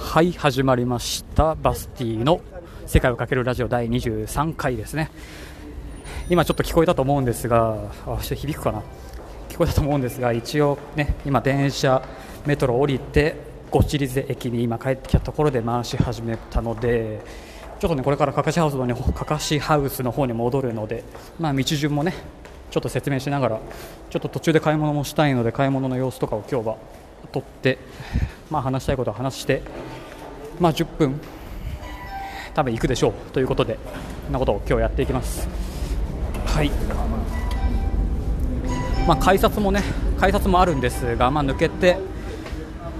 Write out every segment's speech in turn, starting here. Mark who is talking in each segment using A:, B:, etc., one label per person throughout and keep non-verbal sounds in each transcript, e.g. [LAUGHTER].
A: はい始まりました。バスティの世界をかけるラジオ第23回ですね。今ちょっと聞こえたと思うんですがあちょっと響くかな？聞こえたと思うんですが一応ね今電車メトロ降りてゴチリゼ駅に今帰ってきたところで回し始めたのでちょっとねこれからカカシハウスのにカカシハウスの方に戻るのでまあ道順もねちょっと説明しながらちょっと途中で買い物もしたいので買い物の様子とかを今日は撮ってまあ話したいことを話してまあ10分多分行くでしょうということでそんなことを今日やっていきます。はい。まあ改札もね改札もあるんですがまあ抜けて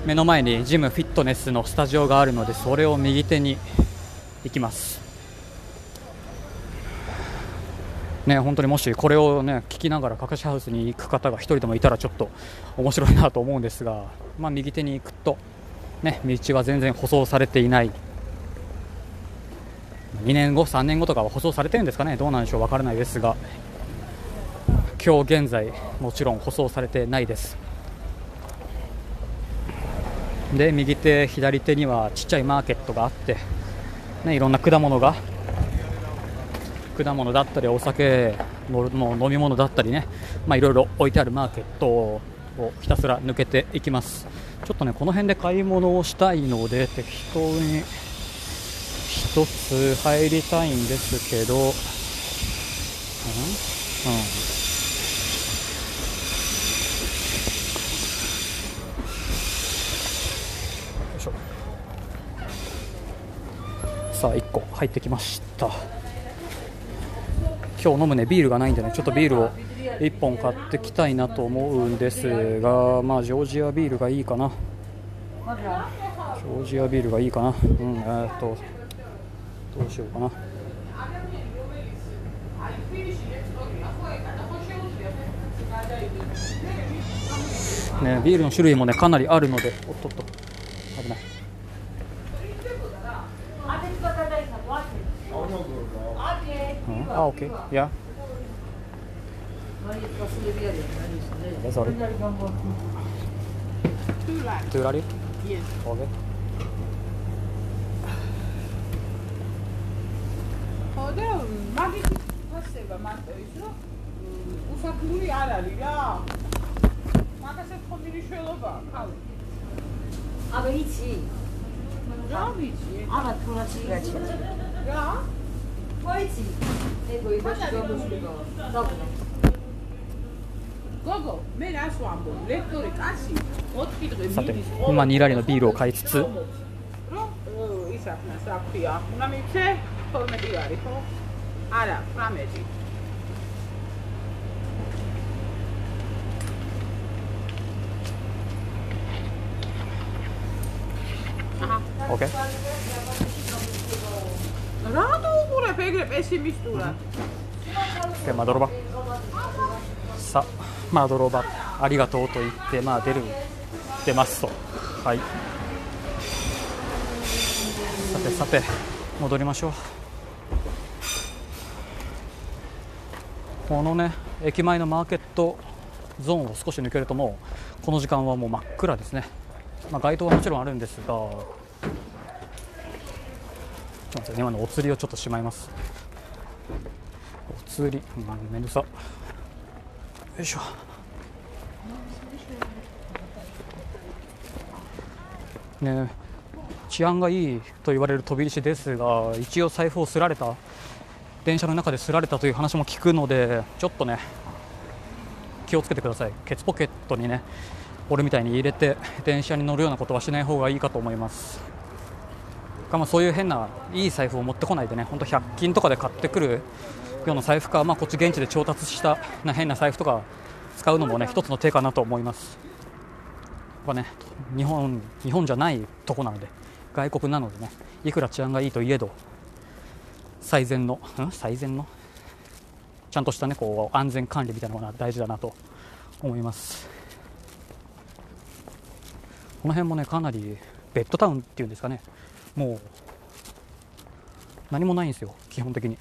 A: 目の前にジムフィットネスのスタジオがあるのでそれを右手に行きます。ね、本当にもしこれを、ね、聞きながらカカシハウスに行く方が1人でもいたらちょっと面白いなと思うんですが、まあ、右手に行くと、ね、道は全然舗装されていない。2年後、3年後とかは舗装されてるんですかね。どうなんでしょう。分からないですが。今日現在もちろん舗装されてないです。で右手、左手にはちっちゃいマーケットがあって、ね、いろんな果物が果物だったりお酒のの飲み物だったりね、まあ、いろいろ置いてあるマーケットをひたすら抜けていきます。ちょっとねこの辺で買い物をしたいので適当に1つ入りたいんですけどうん、うん、さあ1個入ってきました。今日飲むねビールがないんでねちょっとビールを1本買ってきたいなと思うんですがまあジョージアビールがいいかな。ジョージアビールがいいかな。うんえー、っとどうしようかな。ね、ビールの種類もねかなりあるのでおっとっと。Ah, okay. Yeah. Okay, sorry. Two lari. Two lari?
B: Yes.
A: Okay.
B: ხოდა მაგით გასება მარტო ის რომ უსაქმური არ არის რა. მაგასაც ხო მინიშველობაა ხალხი.
C: აბა იცი?
B: რა ვიცი?
C: აბა თუ რა შეიძლება.
B: რა? Pojdź.
A: さて、今にいられのビールを買いつつ、pegre e si mistura. Che madoroba. ありがとうと言って、まあ出る、出ますと。はい。さてさて、戻りましょう。このね、駅前のマーケットゾーンを少し抜けるともうこの時間はもう真っ暗ですね、まあ、街灯はもちろんあるんですが今のお釣りをちょっとしまいます。お釣り、うん、めんどくさ。よいしょ。ね治安がいいと言われる飛び石ですが一応財布をすられた。電車の中ですられたという話も聞くのでちょっとね気をつけてください。ケツポケットにね俺みたいに入れて電車に乗るようなことはしない方がいいかと思います。まあそういう変ないい財布を持ってこないでね本当100均とかで買ってくるような財布か、まあ、こっち現地で調達したな変な財布とか使うのもね一つの手かなと思います。やっね日本日本じゃないとこなので外国なのでねいくら治安がいいといえど最善の、ん、最善の？ちゃんとしたねこう安全管理みたいなものは大事だなと思います。この辺もねかなりベッドタウンっていうんですかねもう何もないんですよ基本的に、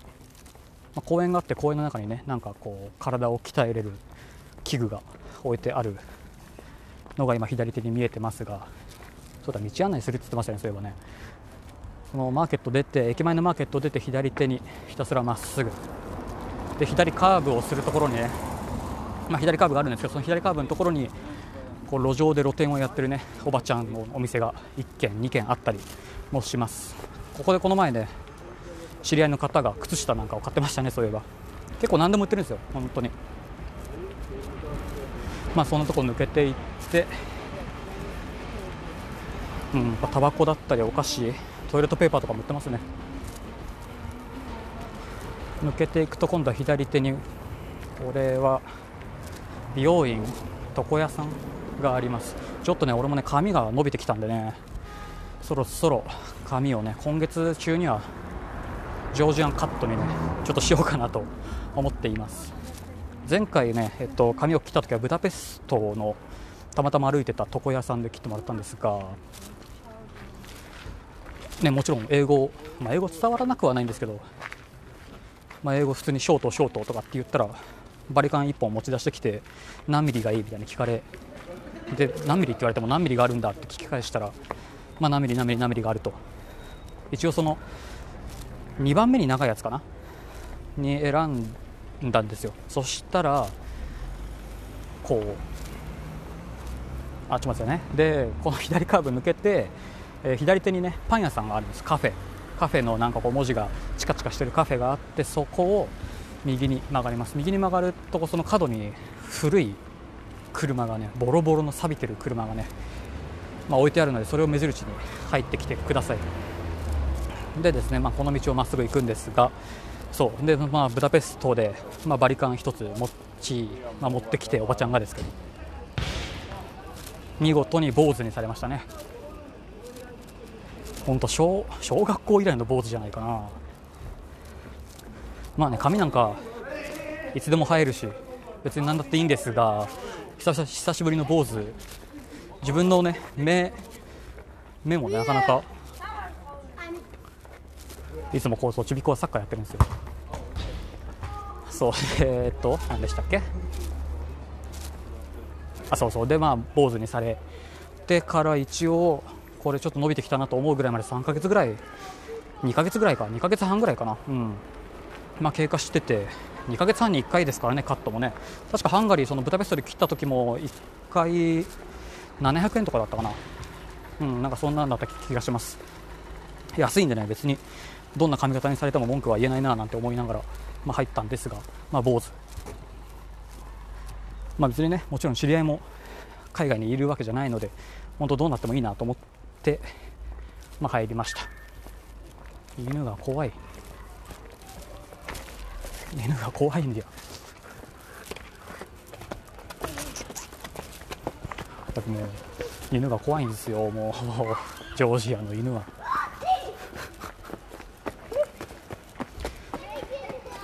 A: まあ、公園があって公園の中にねなんかこう体を鍛えれる器具が置いてあるのが今左手に見えてますがそうだ道案内するって言ってましたねそういえばね。そのマーケット出て駅前のマーケット出て左手にひたすらまっすぐ。で左カーブをするところにね、まあ、左カーブがあるんですけどその左カーブのところにこう路上で露店をやってるねおばちゃんのお店が1軒2軒あったりもします。ここでこの前ね知り合いの方が靴下なんかを買ってましたねそういえば。結構何でも売ってるんですよ本当に。まあそんなところ抜けていってうんタバコだったりお菓子トイレットペーパーとかも売ってますね。抜けていくと今度は左手にこれは美容院床屋さんがあります。ちょっとね俺もね髪が伸びてきたんでねそろそろ髪をね今月中にはジョージアンカットにねちょっとしようかなと思っています。前回ね、えっと、髪を切った時はブダペストのたまたま歩いてた床屋さんで切ってもらったんですが、ね、もちろん英語、まあ、英語伝わらなくはないんですけど、まあ、英語普通にショートショートとかって言ったらバリカン1本持ち出してきて何ミリがいいみたいに聞かれで何ミリって言われても何ミリがあるんだって聞き返したら、まあ、何ミリ何ミリ何ミリがあると。一応その2番目に長いやつかな？に選んだんですよ。そしたらこうあちょっと待ってね。でこの左カーブ抜けて、えー左手にねパン屋さんがあるんです。カフェ。カフェのなんかこう文字がチカチカしてるカフェがあってそこを右に曲がります。右に曲がるとこその角に古い車がねボロボロの錆びてる車がね、まあ、置いてあるのでそれを目印に入ってきてください。でですね、まあ、この道をまっすぐ行くんですがそう。で、まあ、ブダペストで、まあ、バリカン1つ持ち、まあ、持ってきておばちゃんがですけど見事に坊主にされましたね。本当小小学校以来の坊主じゃないかな。まあね髪なんかいつでも生えるし別に何だっていいんですが久々久しぶりの坊主。自分のね目目もなかなか。いつもこうそうちびっこはサッカーやってるんですよ。そう [LAUGHS] えー、っと何でしたっけ？あそうそう。でまあ坊主にされてから一応これちょっと伸びてきたなと思うぐらいまで3ヶ月ぐらい2ヶ月ぐらいか。2ヶ月半ぐらいかな。うん。まあ経過してて2ヶ月半に1回ですからねカットもね。確かハンガリーそのブダペストで切った時も1回700円とかだったかな。うんなんかそんなんだった気がします。安いんでね別に。どんな髪型にされても文句は言えないななんて思いながら、まあ、入ったんですが、まあ、坊主、まあ、別にねもちろん知り合いも海外にいるわけじゃないので本当どうなってもいいなと思って、まあ、入りました。犬が怖い。犬が怖いんだよ。だってもう犬が怖いんですよ。もうジョージアの犬は。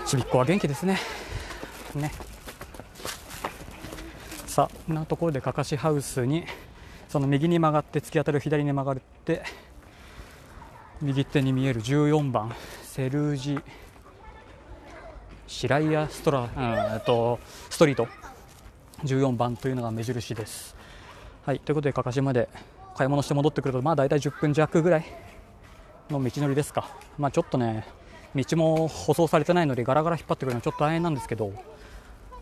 A: ちびっこは元気ですね。ね。さあこんなところでかかしハウスにその右に曲がって突き当たる左に曲がって右手に見える14番セルージシライアストラ、うんえっと、ストリート。14番というのが目印です。はい、ということでかかしまで買い物して戻ってくるとまあ大体10分弱ぐらいの道のりですか、まあ、ちょっとね道も舗装されてないのでガラガラ引っ張ってくるのはちょっと大変なんですけど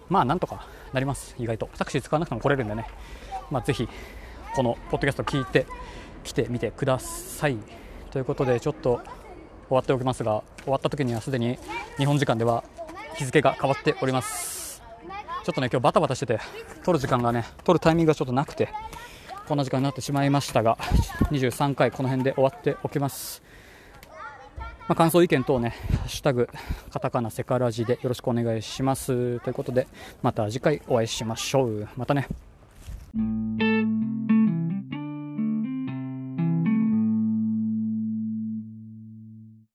A: まあなんとかなります意外と。タクシー使わなくても来れるんでね、まあ、ぜひこのポッドキャストを聞いて来てみてください。ということでちょっと終わっておきますが終わった時にはすでに日本時間では日付が変わっておりますちょっとね今日バタバタしてて撮る時間がね撮るタイミングがちょっとなくてこんな時間になってしまいましたが23回この辺で終わっておきますまあ、感想意見等ね、ハッシュタグ、カタカナセカラジでよろしくお願いします。ということで、また次回お会いしましょう。またね。